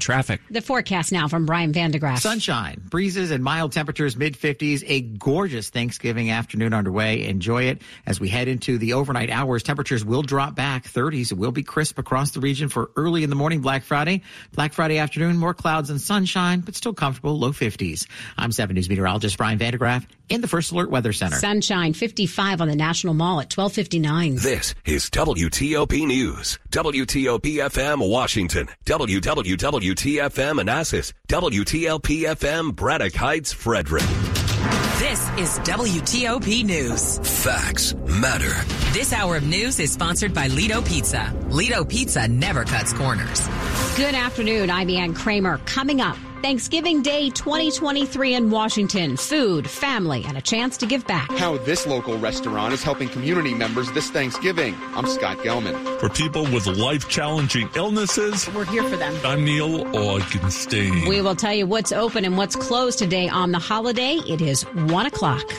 Traffic. The forecast now from Brian van de Graaff. Sunshine, breezes, and mild temperatures, mid 50s. A gorgeous Thanksgiving afternoon underway. Enjoy it as we head into the overnight hours. Temperatures will drop back 30s. It will be crisp across the region for early in the morning Black Friday. Black Friday afternoon, more clouds and sunshine, but still comfortable, low 50s. I'm 7 News meteorologist Brian van de Graaff in the First Alert Weather Center. Sunshine 55 on the National Mall at 1259. This is WTOP News. WTOP FM Washington. WWWTFM Manassas. WTLP FM Braddock Heights Frederick. This is WTOP News. Facts matter. This hour of news is sponsored by Lido Pizza. Lido Pizza never cuts corners. Good afternoon. I'm Ann Kramer. Coming up, Thanksgiving Day 2023 in Washington. Food, family, and a chance to give back. How this local restaurant is helping community members this Thanksgiving. I'm Scott Gelman. For people with life challenging illnesses, We're here for them. I'm Neil Augenstein. We will tell you what's open and what's closed today on the holiday. It is 1 o'clock.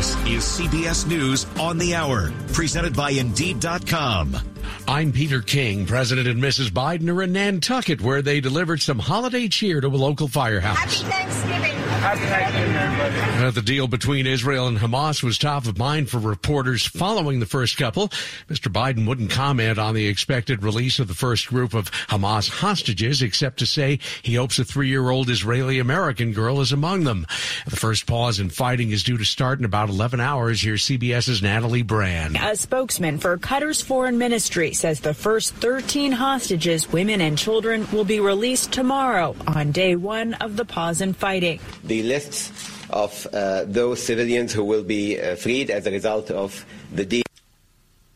This is CBS News on the Hour, presented by Indeed.com. I'm Peter King. President and Mrs. Biden are in Nantucket, where they delivered some holiday cheer to a local firehouse. Happy Thanksgiving. Uh, the deal between Israel and Hamas was top of mind for reporters following the first couple. Mr. Biden wouldn't comment on the expected release of the first group of Hamas hostages, except to say he hopes a three-year-old Israeli American girl is among them. The first pause in fighting is due to start in about 11 hours. Here's CBS's Natalie Brand. A spokesman for Qatar's foreign ministry says the first 13 hostages, women and children, will be released tomorrow on day one of the pause in fighting. The lists of uh, those civilians who will be uh, freed as a result of the deal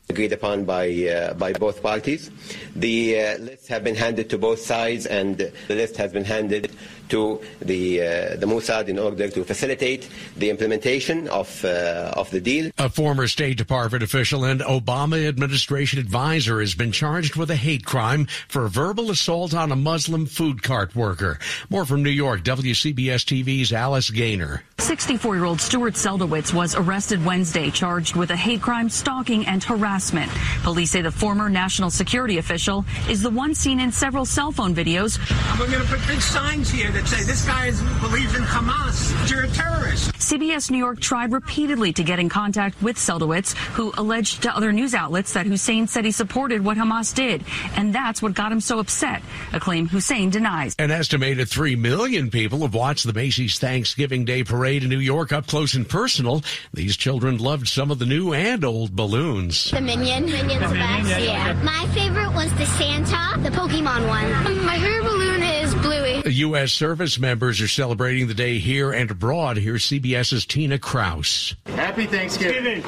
agreed upon by uh, by both parties. The uh, lists have been handed to both sides, and the list has been handed to the uh, the Mossad in order to facilitate the implementation of uh, of the deal. A former State Department official and Obama administration advisor has been charged with a hate crime for verbal assault on a Muslim food cart worker. More from New York, WCBS TV's Alice Gainer. 64 year old Stuart Seldowitz was arrested Wednesday, charged with a hate crime, stalking, and harassment. Police say the former national security official is the one seen in several cell phone videos. We're going to put big signs here that say this guy is, believes in Hamas. You're a terrorist. CBS New York tried repeatedly to get in contact with Seldowitz, who alleged to other news outlets that Hussein said he supported what Hamas did. And that's what got him so upset, a claim Hussein denies. An estimated 3 million people have watched the Macy's Thanksgiving Day Parade in New York up close and personal. These children loved some of the new and old balloons. The Minion. Minion's the best. Yeah. My favorite was the Santa, the Pokemon one. My favorite balloon is Bluey. U.S. service members are celebrating the day here and abroad. Here's CBS's Tina Kraus. Happy Thanksgiving.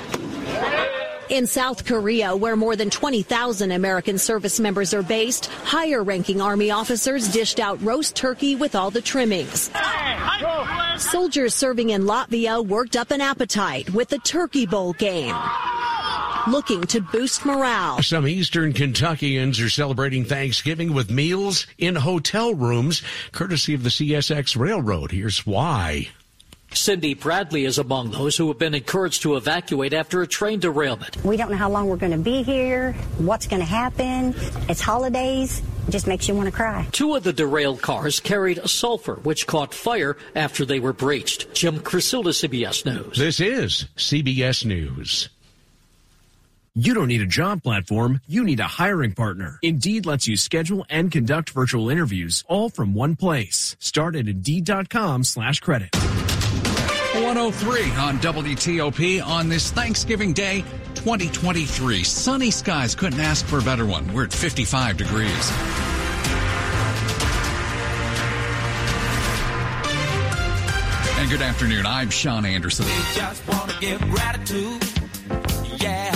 In South Korea, where more than 20,000 American service members are based, higher ranking Army officers dished out roast turkey with all the trimmings. Soldiers serving in Latvia worked up an appetite with the Turkey Bowl game. Looking to boost morale. Some Eastern Kentuckians are celebrating Thanksgiving with meals in hotel rooms, courtesy of the CSX Railroad. Here's why. Cindy Bradley is among those who have been encouraged to evacuate after a train derailment. We don't know how long we're going to be here, what's going to happen. It's holidays. It just makes you want to cry. Two of the derailed cars carried sulfur, which caught fire after they were breached. Jim Krasula, CBS News. This is CBS News. You don't need a job platform, you need a hiring partner. Indeed lets you schedule and conduct virtual interviews all from one place. Start at Indeed.com slash credit. 103 on WTOP on this Thanksgiving Day 2023. Sunny skies couldn't ask for a better one. We're at 55 degrees. And good afternoon. I'm Sean Anderson. We just want to give gratitude. Yeah.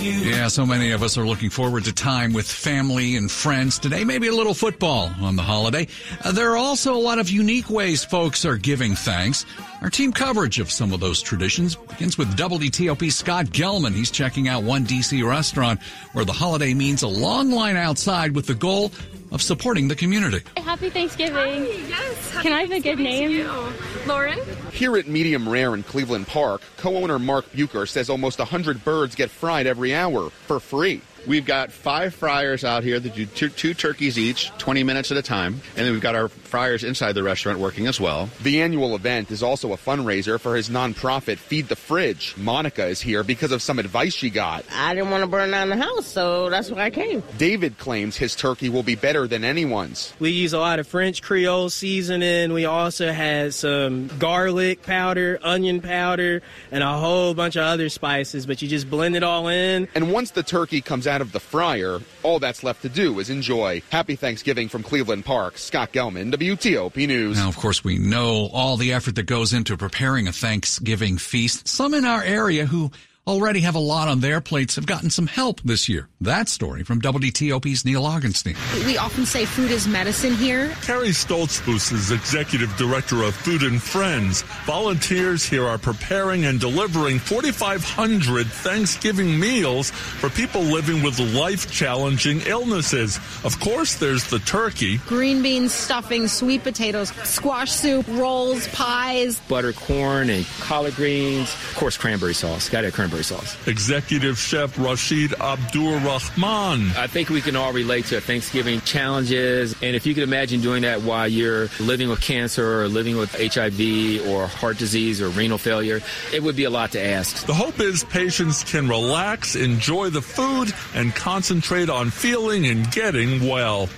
Yeah, so many of us are looking forward to time with family and friends today. Maybe a little football on the holiday. Uh, there are also a lot of unique ways folks are giving thanks. Our team coverage of some of those traditions begins with WTOP Scott Gelman. He's checking out one DC restaurant where the holiday means a long line outside with the goal of supporting the community. Happy Thanksgiving. yes. Can I have a good name? Lauren? Here at Medium Rare in Cleveland Park, co-owner Mark Bucher says almost 100 birds get fried every hour for free. We've got five fryers out here that do two, two, turkeys each, 20 minutes at a time. And then we've got our fryers inside the restaurant working as well. The annual event is also a fundraiser for his nonprofit, Feed the Fridge. Monica is here because of some advice she got. I didn't want to burn down the house, so that's why I came. David claims his turkey will be better than anyone's. We use a lot of French Creole seasoning. We also had some garlic powder, onion powder, and a whole bunch of other spices, but you just blend it all in. And once the turkey comes out of the fryer, all that's left to do is enjoy. Happy Thanksgiving from Cleveland Park. Scott Gelman, WTOP News. Now, of course, we know all the effort that goes into preparing a Thanksgiving feast. Some in our area who already have a lot on their plates have gotten some help this year. That story from WTOP's Neil Augenstein. We often say food is medicine here. Carrie Stoltzfus is executive director of Food and Friends. Volunteers here are preparing and delivering 4,500 Thanksgiving meals for people living with life-challenging illnesses. Of course, there's the turkey. Green beans, stuffing, sweet potatoes, squash soup, rolls, pies. Butter corn and collard greens. Of course, cranberry sauce. Got a cranberry sauce. Executive Chef Rashid Abdur Rahman. I think we can all relate to Thanksgiving challenges. And if you can imagine doing that while you're living with cancer or living with HIV or heart disease or renal failure, it would be a lot to ask. The hope is patients can relax, enjoy the food, and concentrate on feeling and getting well.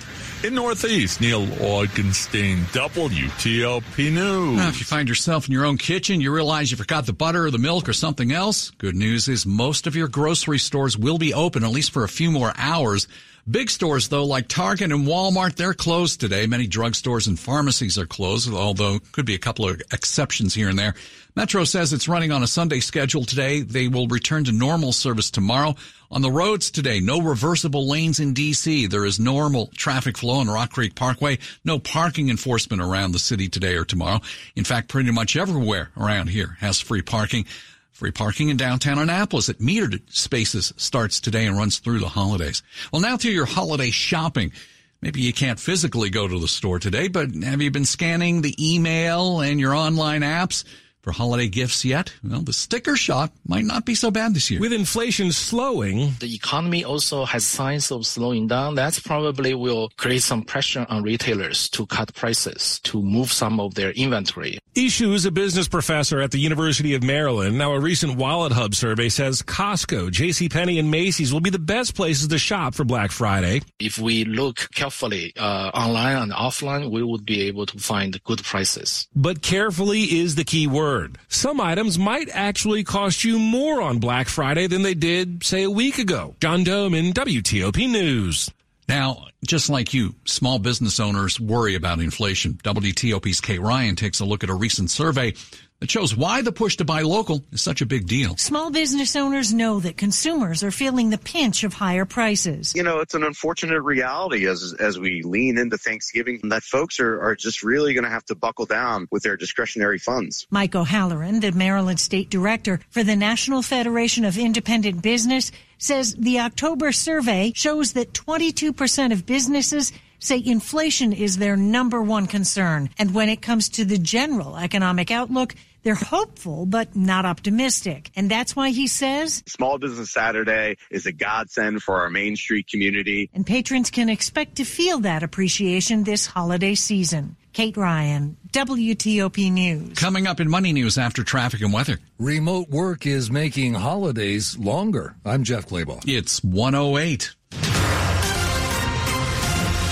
In Northeast, Neil Augenstein, WTOP News. Now, if you find yourself in your own kitchen, you realize you forgot the butter or the milk or something else, good news is most of your grocery stores will be open at least for a few more hours. Big stores, though, like Target and Walmart, they're closed today. Many drugstores and pharmacies are closed, although could be a couple of exceptions here and there. Metro says it's running on a Sunday schedule today. They will return to normal service tomorrow. On the roads today, no reversible lanes in DC. There is normal traffic flow on Rock Creek Parkway. No parking enforcement around the city today or tomorrow. In fact, pretty much everywhere around here has free parking. Free parking in downtown Annapolis at metered spaces starts today and runs through the holidays. Well, now to your holiday shopping. Maybe you can't physically go to the store today, but have you been scanning the email and your online apps? For holiday gifts yet? Well, the sticker shock might not be so bad this year. With inflation slowing, the economy also has signs of slowing down. That probably will create some pressure on retailers to cut prices, to move some of their inventory. Ishu is a business professor at the University of Maryland. Now, a recent Wallet Hub survey says Costco, JCPenney, and Macy's will be the best places to shop for Black Friday. If we look carefully uh, online and offline, we would be able to find good prices. But carefully is the key word. Some items might actually cost you more on Black Friday than they did, say, a week ago. John Domen WTOP News. Now, just like you, small business owners worry about inflation. WTOP's Kate Ryan takes a look at a recent survey that shows why the push to buy local is such a big deal. Small business owners know that consumers are feeling the pinch of higher prices. You know, it's an unfortunate reality as as we lean into Thanksgiving that folks are, are just really going to have to buckle down with their discretionary funds. Mike O'Halloran, the Maryland State Director for the National Federation of Independent Business, says the October survey shows that 22% of businesses say inflation is their number one concern. And when it comes to the general economic outlook, they're hopeful, but not optimistic. And that's why he says Small Business Saturday is a godsend for our Main Street community. And patrons can expect to feel that appreciation this holiday season. Kate Ryan, WTOP News. Coming up in Money News after traffic and weather. Remote work is making holidays longer. I'm Jeff Clabaugh. It's 108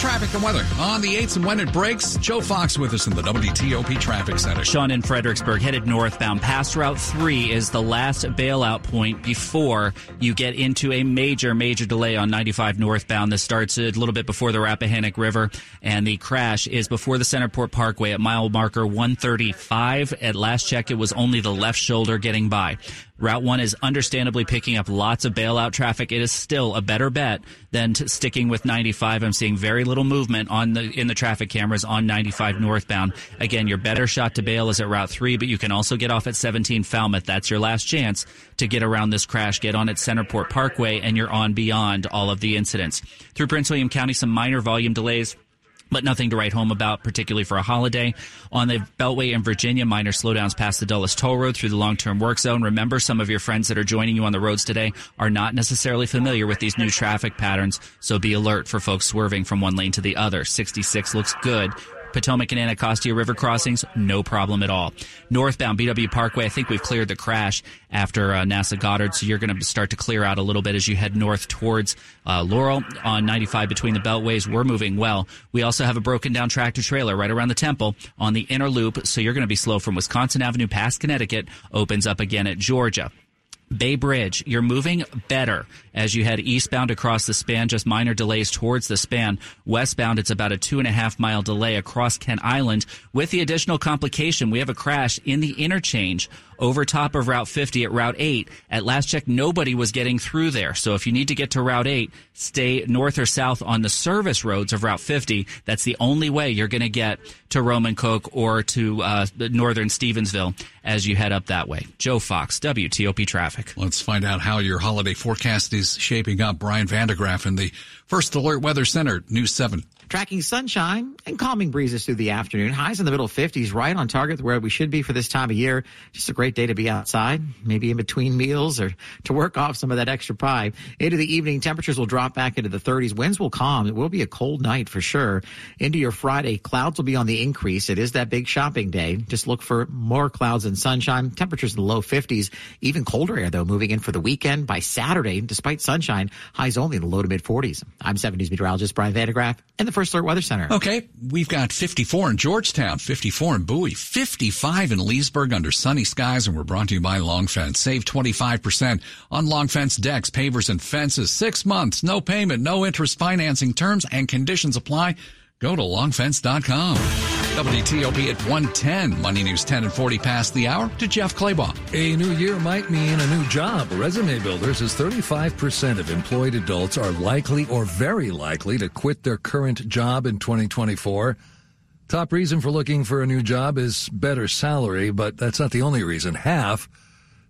traffic and weather on the 8th and when it breaks. Joe Fox with us in the WTOP Traffic Center. Sean in Fredericksburg headed northbound past Route 3 is the last bailout point before you get into a major, major delay on 95 northbound. This starts a little bit before the Rappahannock River, and the crash is before the Centreport Parkway at mile marker 135. At last check, it was only the left shoulder getting by. Route 1 is understandably picking up lots of bailout traffic. It is still a better bet than sticking with 95. I'm seeing very little movement on the in the traffic cameras on 95 northbound. Again, your better shot to bail is at Route 3, but you can also get off at 17 Falmouth. That's your last chance to get around this crash. Get on at Centreport Parkway, and you're on beyond all of the incidents. Through Prince William County, some minor volume delays but nothing to write home about, particularly for a holiday. On the Beltway in Virginia, minor slowdowns past the Dulles Toll Road through the long-term work zone. Remember, some of your friends that are joining you on the roads today are not necessarily familiar with these new traffic patterns, so be alert for folks swerving from one lane to the other. 66 looks good. Potomac and Anacostia River crossings, no problem at all. Northbound BW Parkway, I think we've cleared the crash after uh, NASA Goddard, so you're going to start to clear out a little bit as you head north towards uh, Laurel on 95 between the beltways. We're moving well. We also have a broken down tractor trailer right around the temple on the inner loop, so you're going to be slow from Wisconsin Avenue past Connecticut, opens up again at Georgia. Bay Bridge, you're moving better as you head eastbound across the span, just minor delays towards the span. Westbound, it's about a two and a half mile delay across Kent Island. With the additional complication, we have a crash in the interchange over top of Route 50 at Route 8. At last check, nobody was getting through there. So if you need to get to Route 8, stay north or south on the service roads of Route 50. That's the only way you're going to get to Romancoke or to uh, northern Stevensville as you head up that way. Joe Fox, WTOP Traffic. Let's find out how your holiday forecast is shaping up. Brian van de Graaff in the First Alert Weather Center, News 7. Tracking sunshine and calming breezes through the afternoon. Highs in the middle 50s, right on target where we should be for this time of year. Just a great day to be outside, maybe in between meals or to work off some of that extra pie. Into the evening, temperatures will drop back into the 30s. Winds will calm. It will be a cold night for sure. Into your Friday, clouds will be on the increase. It is that big shopping day. Just look for more clouds and sunshine. Temperatures in the low 50s. Even colder air though moving in for the weekend. By Saturday, despite sunshine, highs only in the low to mid 40s. I'm 7 News meteorologist Brian van de Graaff in the First Alert Weather Center. Okay, we've got 54 in Georgetown, 54 in Bowie, 55 in Leesburg under sunny skies, and we're brought to you by Long Fence. Save 25% on Long Fence decks, pavers, and fences. Six months, no payment, no interest financing terms and conditions apply. Go to longfence.com. WTOP at 110. Money News 10 and 40 past the hour to Jeff Clabaugh. A new year might mean a new job. Resume Builder says 35% of employed adults are likely or very likely to quit their current job in 2024. Top reason for looking for a new job is better salary, but that's not the only reason. Half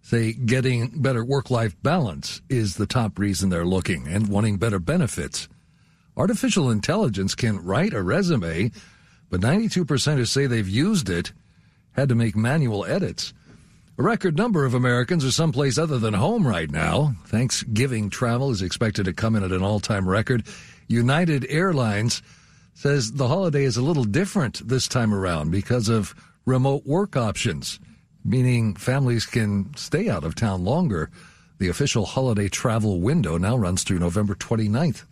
say getting better work life balance is the top reason they're looking and wanting better benefits. Artificial intelligence can write a resume, but 92% who say they've used it had to make manual edits. A record number of Americans are someplace other than home right now. Thanksgiving travel is expected to come in at an all time record. United Airlines says the holiday is a little different this time around because of remote work options, meaning families can stay out of town longer. The official holiday travel window now runs through November 29th.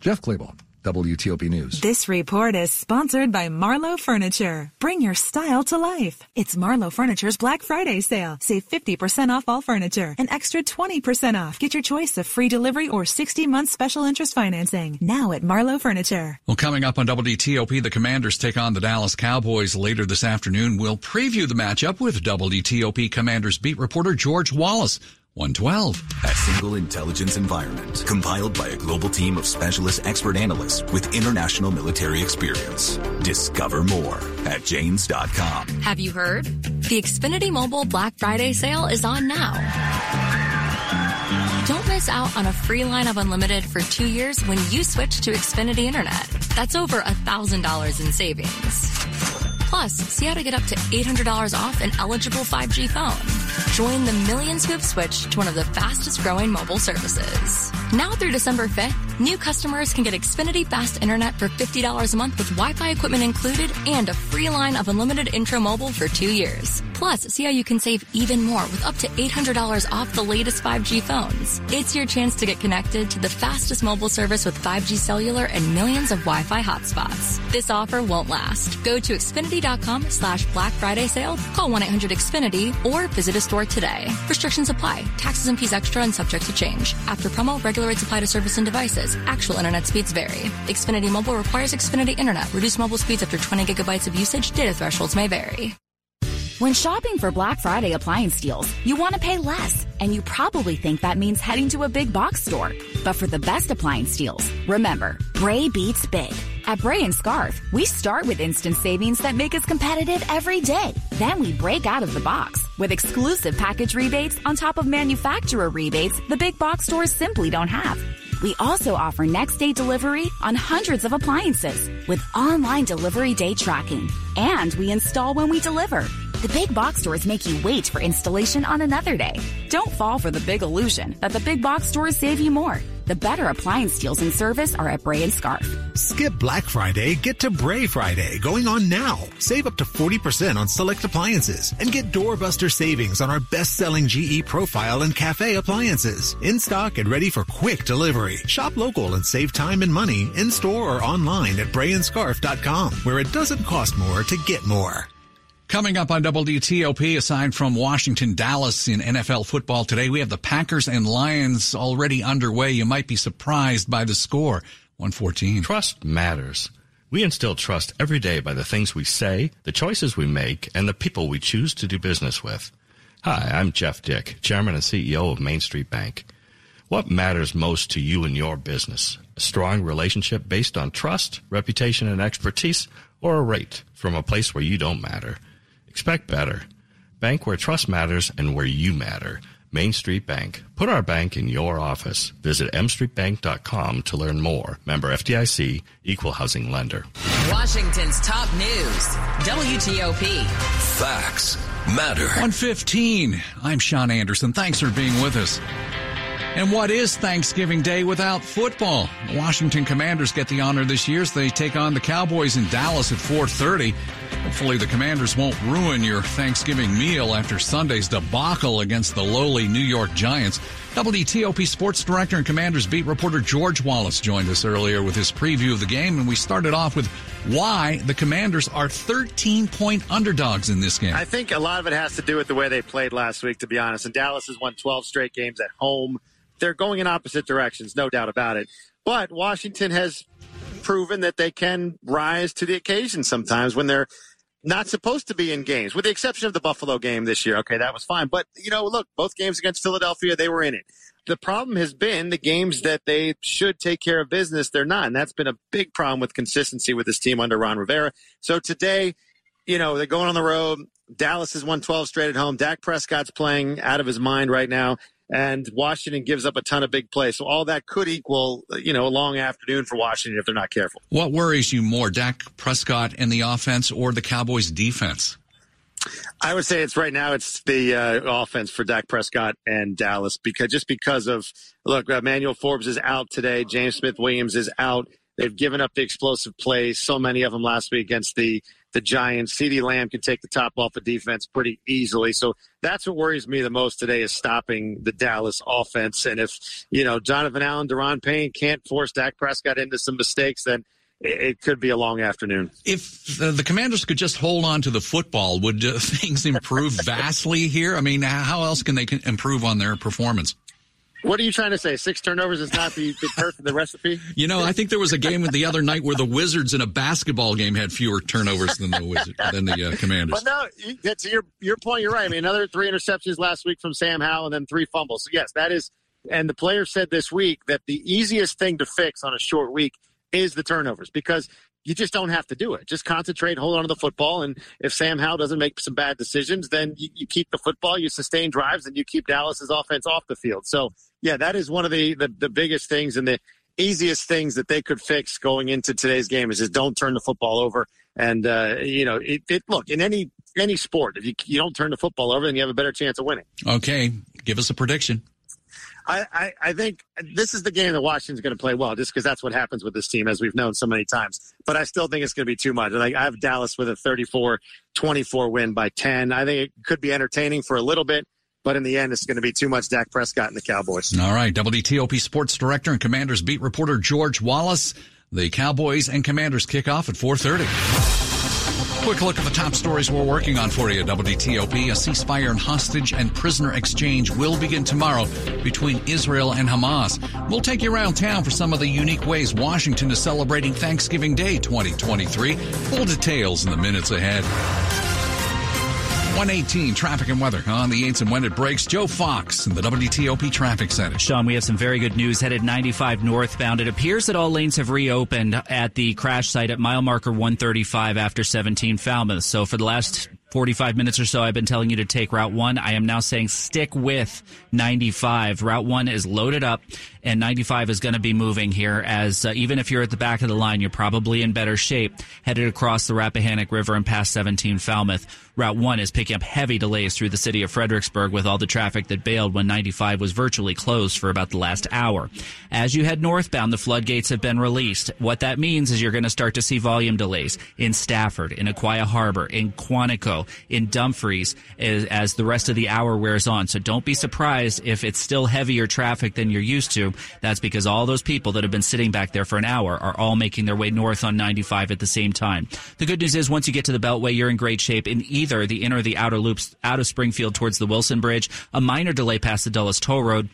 Jeff Clabaugh, WTOP News. This report is sponsored by Marlowe Furniture. Bring your style to life. It's Marlowe Furniture's Black Friday sale. Save 50% off all furniture. An extra 20% off. Get your choice of free delivery or 60 month special interest financing. Now at Marlowe Furniture. Well, coming up on WTOP, the Commanders take on the Dallas Cowboys later this afternoon. We'll preview the matchup with WTOP Commanders beat reporter George Wallace. 112. A single intelligence environment compiled by a global team of specialist expert analysts with international military experience. Discover more at Janes.com. Have you heard? The Xfinity Mobile Black Friday sale is on now. Don't miss out on a free line of unlimited for two years when you switch to Xfinity Internet. That's over $1,000 in savings. Plus, see how to get up to $800 off an eligible 5G phone. Join the millions who have switched to one of the fastest growing mobile services. Now through December 5th, new customers can get Xfinity Fast Internet for $50 a month with Wi-Fi equipment included and a free line of unlimited intro mobile for two years. Plus, see how you can save even more with up to $800 off the latest 5G phones. It's your chance to get connected to the fastest mobile service with 5G cellular and millions of Wi-Fi hotspots. This offer won't last. Go to Xfinity.com slash Black Friday sale, call 1-800-XFINITY, or visit a store today. Restrictions apply. Taxes and fees extra and subject to change. After promo, regular rates apply to service and devices. Actual internet speeds vary. Xfinity Mobile requires Xfinity Internet. Reduced mobile speeds after 20 gigabytes of usage. Data thresholds may vary. When shopping for Black Friday appliance deals, you want to pay less, and you probably think that means heading to a big box store. But for the best appliance deals, remember, Bray beats big. At Bray and Scarf, we start with instant savings that make us competitive every day. Then we break out of the box with exclusive package rebates on top of manufacturer rebates the big box stores simply don't have. We also offer next day delivery on hundreds of appliances with online delivery day tracking. And we install when we deliver. The big box stores make you wait for installation on another day. Don't fall for the big illusion that the big box stores save you more. The better appliance deals and service are at Bray and Scarf. Skip Black Friday, get to Bray Friday going on now. Save up to 40% on select appliances and get doorbuster savings on our best-selling GE Profile and Cafe appliances. In stock and ready for quick delivery. Shop local and save time and money in store or online at brayandscarf.com where it doesn't cost more to get more. Coming up on WTOP, aside from Washington, Dallas in NFL football today, we have the Packers and Lions already underway. You might be surprised by the score. 114. Trust matters. We instill trust every day by the things we say, the choices we make, and the people we choose to do business with. Hi, I'm Jeff Dick, Chairman and CEO of Main Street Bank. What matters most to you and your business? A strong relationship based on trust, reputation, and expertise, or a rate from a place where you don't matter? Expect better. Bank where trust matters and where you matter. Main Street Bank. Put our bank in your office. Visit mstreetbank.com to learn more. Member FDIC, equal housing lender. Washington's top news. WTOP. Facts matter. 115. I'm Sean Anderson. Thanks for being with us. And what is Thanksgiving Day without football? The Washington Commanders get the honor this year as they take on the Cowboys in Dallas at 4:30. Hopefully the Commanders won't ruin your Thanksgiving meal after Sunday's debacle against the lowly New York Giants. WTOP sports director and Commanders beat reporter George Wallace joined us earlier with his preview of the game and we started off with why the Commanders are 13 point underdogs in this game. I think a lot of it has to do with the way they played last week to be honest. And Dallas has won 12 straight games at home they're going in opposite directions, no doubt about it. But Washington has proven that they can rise to the occasion sometimes when they're not supposed to be in games, with the exception of the Buffalo game this year. Okay, that was fine. But, you know, look, both games against Philadelphia, they were in it. The problem has been the games that they should take care of business, they're not. And that's been a big problem with consistency with this team under Ron Rivera. So today, you know, they're going on the road. Dallas has won 12 straight at home. Dak Prescott's playing out of his mind right now and Washington gives up a ton of big plays. So all that could equal, you know, a long afternoon for Washington if they're not careful. What worries you more, Dak Prescott and the offense or the Cowboys defense? I would say it's right now it's the uh, offense for Dak Prescott and Dallas because just because of look, Emmanuel Forbes is out today, James Smith Williams is out. They've given up the explosive plays, so many of them last week against the the Giants. CeeDee Lamb can take the top off of defense pretty easily. So that's what worries me the most today is stopping the Dallas offense. And if, you know, Jonathan Allen, Daron Payne can't force Dak Prescott into some mistakes, then it could be a long afternoon. If the Commanders could just hold on to the football, would uh, things improve vastly here? I mean, how else can they improve on their performance? What are you trying to say? Six turnovers is not the the, perfect, the recipe. You know, I think there was a game the other night where the Wizards in a basketball game had fewer turnovers than the Wizard, than the uh, Commanders. But no, to your your point, you're right. I mean, another three interceptions last week from Sam Howell, and then three fumbles. So yes, that is. And the player said this week that the easiest thing to fix on a short week is the turnovers because you just don't have to do it. Just concentrate, hold on to the football, and if Sam Howell doesn't make some bad decisions, then you, you keep the football, you sustain drives, and you keep Dallas's offense off the field. So yeah, that is one of the, the, the biggest things and the easiest things that they could fix going into today's game is just don't turn the football over. And uh, you know, it, it, look in any any sport, if you you don't turn the football over, then you have a better chance of winning. Okay, give us a prediction. I, I, I think this is the game that Washington's going to play well, just because that's what happens with this team, as we've known so many times. But I still think it's going to be too much. Like I have Dallas with a 34-24 win by 10. I think it could be entertaining for a little bit. But in the end, it's going to be too much Dak Prescott and the Cowboys. All right. WTOP sports director and Commanders beat reporter George Wallace. The Cowboys and Commanders kick off at 4:30. Quick look at the top stories we're working on for you WTOP. A ceasefire and hostage and prisoner exchange will begin tomorrow between Israel and Hamas. We'll take you around town for some of the unique ways Washington is celebrating Thanksgiving Day 2023. Full details in the minutes ahead. 118 traffic and weather on the 8s and when it breaks. Joe Fox in the WTOP Traffic Center. Sean, we have some very good news headed 95 northbound. It appears that all lanes have reopened at the crash site at mile marker 135 after 17 Falmouth. So for the last 45 minutes or so, I've been telling you to take Route 1. I am now saying stick with 95. Route 1 is loaded up, and 95 is going to be moving here as uh, even if you're at the back of the line, you're probably in better shape headed across the Rappahannock River and past 17 Falmouth. Route 1 is picking up heavy delays through the city of Fredericksburg with all the traffic that bailed when 95 was virtually closed for about the last hour. As you head northbound, the floodgates have been released. What that means is you're going to start to see volume delays in Stafford, in Aquia Harbor, in Quantico, in Dumfries as, as the rest of the hour wears on. So don't be surprised if it's still heavier traffic than you're used to. That's because all those people that have been sitting back there for an hour are all making their way north on 95 at the same time. The good news is once you get to the Beltway, you're in great shape in either the inner or the outer loops out of Springfield towards the Wilson Bridge. A minor delay past the Dulles Toll Road.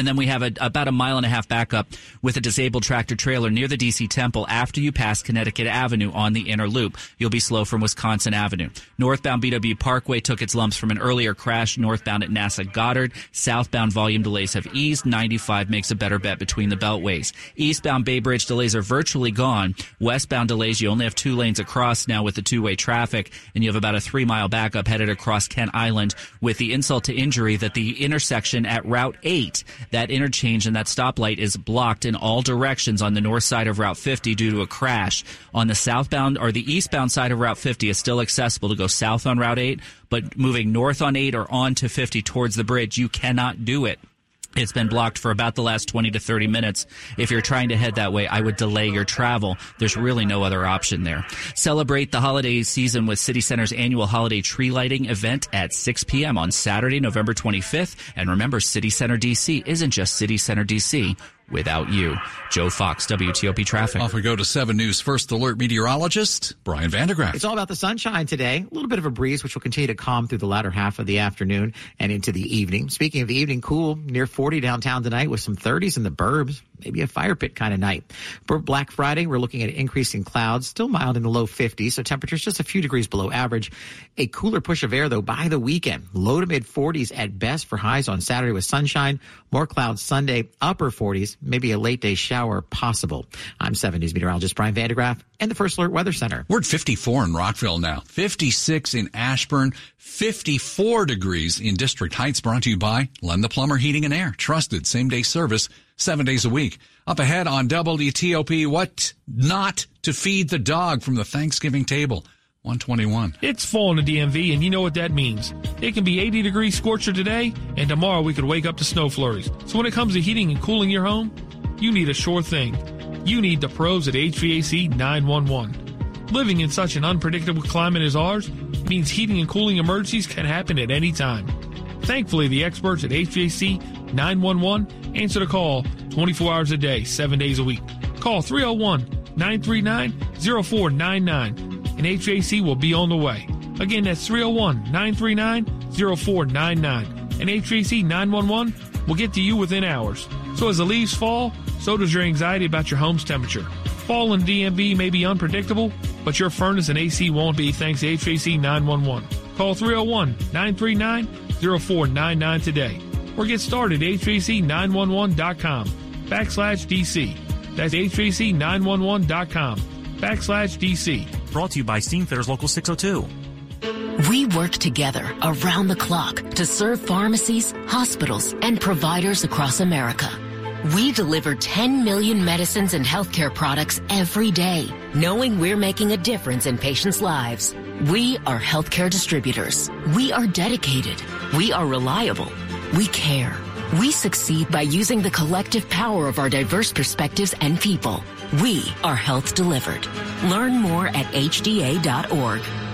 And then we have a, about a mile and a half backup with a disabled tractor trailer near the DC Temple after you pass Connecticut Avenue on the inner loop. You'll be slow from Wisconsin Avenue. Northbound BW Parkway took its lumps from an earlier crash northbound at NASA Goddard. Southbound volume delays have eased. 95 makes a better bet between the beltways. Eastbound Bay Bridge delays are virtually gone. Westbound delays, you only have two lanes across now with the two-way traffic, and you have about a three-mile backup headed across Kent Island with the insult to injury that the intersection at Route 8 that interchange and that stoplight is blocked in all directions on the north side of Route 50 due to a crash. On the southbound or the eastbound side of Route 50 is still accessible to go south on Route 8, but moving north on 8 or on to 50 towards the bridge, you cannot do it. It's been blocked for about the last 20 to 30 minutes. If you're trying to head that way, I would delay your travel. There's really no other option there. Celebrate the holiday season with City Center's annual holiday tree lighting event at 6 p.m. on Saturday, November 25th. And remember, City Center DC isn't just City Center DC without you. Joe Fox, WTOP Traffic. Off we go to 7 News First Alert meteorologist, Brian van de Graaff. It's all about the sunshine today. A little bit of a breeze, which will continue to calm through the latter half of the afternoon and into the evening. Speaking of the evening, cool, near 40 downtown tonight with some 30s in the burbs. Maybe a fire pit kind of night. For Black Friday, we're looking at increasing clouds, still mild in the low 50s, so temperatures just a few degrees below average. A cooler push of air, though, by the weekend. Low to mid 40s at best for highs on Saturday with sunshine. More clouds Sunday, upper 40s, maybe a late day shower possible. I'm 7 News meteorologist Brian van de Graaff and the First Alert Weather Center. We're at 54 in Rockville now, 56 in Ashburn, 54 degrees in District Heights, brought to you by Len the Plumber Heating and Air. Trusted same day service, seven days a week. Up ahead on WTOP, what not to feed the dog from the Thanksgiving table. 121. It's fall in the DMV, and you know what that means. It can be 80 degrees scorcher today, and tomorrow we could wake up to snow flurries. So when it comes to heating and cooling your home, you need a sure thing. You need the pros at HVAC 911. Living in such an unpredictable climate as ours means heating and cooling emergencies can happen at any time. Thankfully, the experts at HVAC 911 answer the call 24 hours a day, 7 days a week. Call 301 939 0499 and HVAC will be on the way. Again, that's 301 939 0499. And HVAC 911 will get to you within hours. So as the leaves fall, so does your anxiety about your home's temperature. Fall in DMV may be unpredictable, but your furnace and AC won't be thanks to HVAC 911. Call 301 939 0499 today or get started at HVAC911.com backslash DC. That's HVAC911.com backslash DC. Brought to you by Steamfitters Local 602. We work together around the clock to serve pharmacies, hospitals, and providers across America. We deliver 10 million medicines and healthcare products every day, knowing we're making a difference in patients' lives. We are healthcare distributors. We are dedicated. We are reliable. We care. We succeed by using the collective power of our diverse perspectives and people. We are health delivered. Learn more at HDA.org.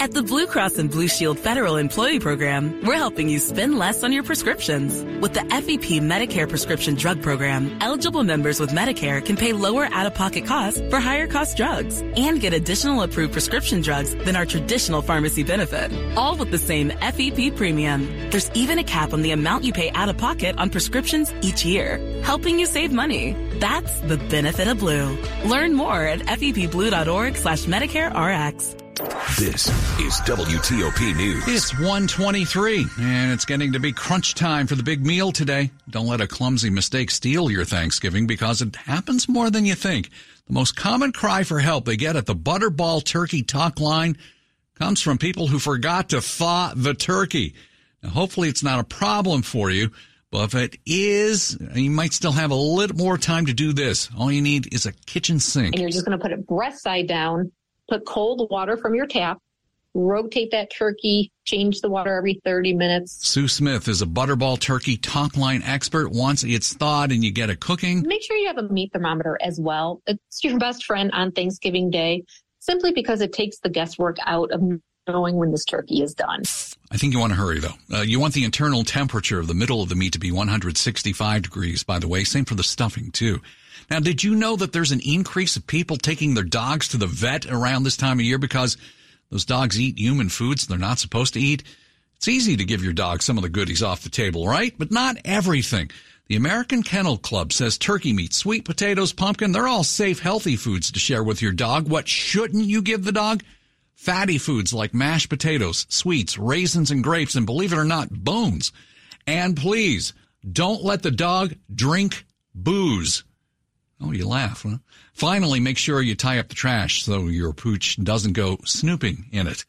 At the Blue Cross and Blue Shield Federal Employee Program, we're helping you spend less on your prescriptions. With the FEP Medicare Prescription Drug Program, eligible members with Medicare can pay lower out-of-pocket costs for higher cost drugs and get additional approved prescription drugs than our traditional pharmacy benefit, all with the same FEP premium. There's even a cap on the amount you pay out-of-pocket on prescriptions each year, helping you save money. That's the benefit of blue. Learn more at fepblue.org slash Medicare RX. This is WTOP News. It's 123, and it's getting to be crunch time for the big meal today. Don't let a clumsy mistake steal your Thanksgiving because it happens more than you think. The most common cry for help they get at the Butterball Turkey Talk line comes from people who forgot to thaw the turkey. Now, hopefully it's not a problem for you, but if it is, you might still have a little more time to do this. All you need is a kitchen sink. And you're just going to put it breast side down put cold water from your tap, rotate that turkey, change the water every 30 minutes. Sue Smith is a Butterball turkey talk line expert. Once it's thawed and you get it cooking, make sure you have a meat thermometer as well. It's your best friend on Thanksgiving Day simply because it takes the guesswork out of knowing when this turkey is done. I think you want to hurry though. Uh, you want the internal temperature of the middle of the meat to be 165 degrees, by the way. Same for the stuffing too. Now, did you know that there's an increase of people taking their dogs to the vet around this time of year because those dogs eat human foods they're not supposed to eat? It's easy to give your dog some of the goodies off the table, right? But not everything. The American Kennel Club says turkey meat, sweet potatoes, pumpkin, they're all safe, healthy foods to share with your dog. What shouldn't you give the dog? Fatty foods like mashed potatoes, sweets, raisins, and grapes, and believe it or not, bones. And please, don't let the dog drink booze. Oh, you laugh. Huh? Finally, make sure you tie up the trash so your pooch doesn't go snooping in it.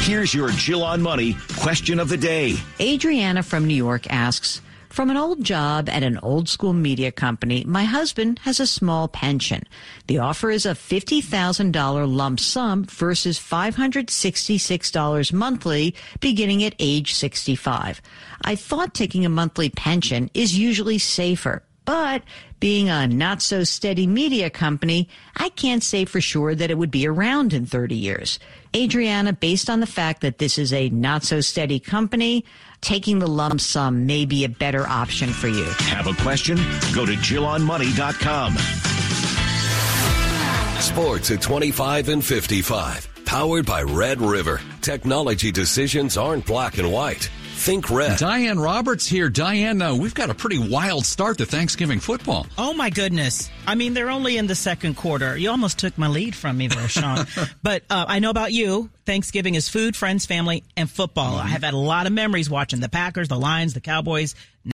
Here's your Jill on Money question of the day. Adriana from New York asks, from an old job at an old school media company, my husband has a small pension. The offer is a $50,000 lump sum versus $566 monthly beginning at age 65. I thought taking a monthly pension is usually safer, but being a not so steady media company, I can't say for sure that it would be around in 30 years. Adriana, based on the fact that this is a not so steady company, taking the lump sum may be a better option for you. Have a question? Go to JillOnMoney.com. Sports at 25 and 55. Powered by Red River. Technology decisions aren't black and white. Think red. Diane Roberts here. Diane, uh, we've got a pretty wild start to Thanksgiving football. Oh, my goodness. I mean, they're only in the second quarter. You almost took my lead from me there, Sean. but uh, I know about you. Thanksgiving is food, friends, family, and football. Mm-hmm. I have had a lot of memories watching the Packers, the Lions, the Cowboys.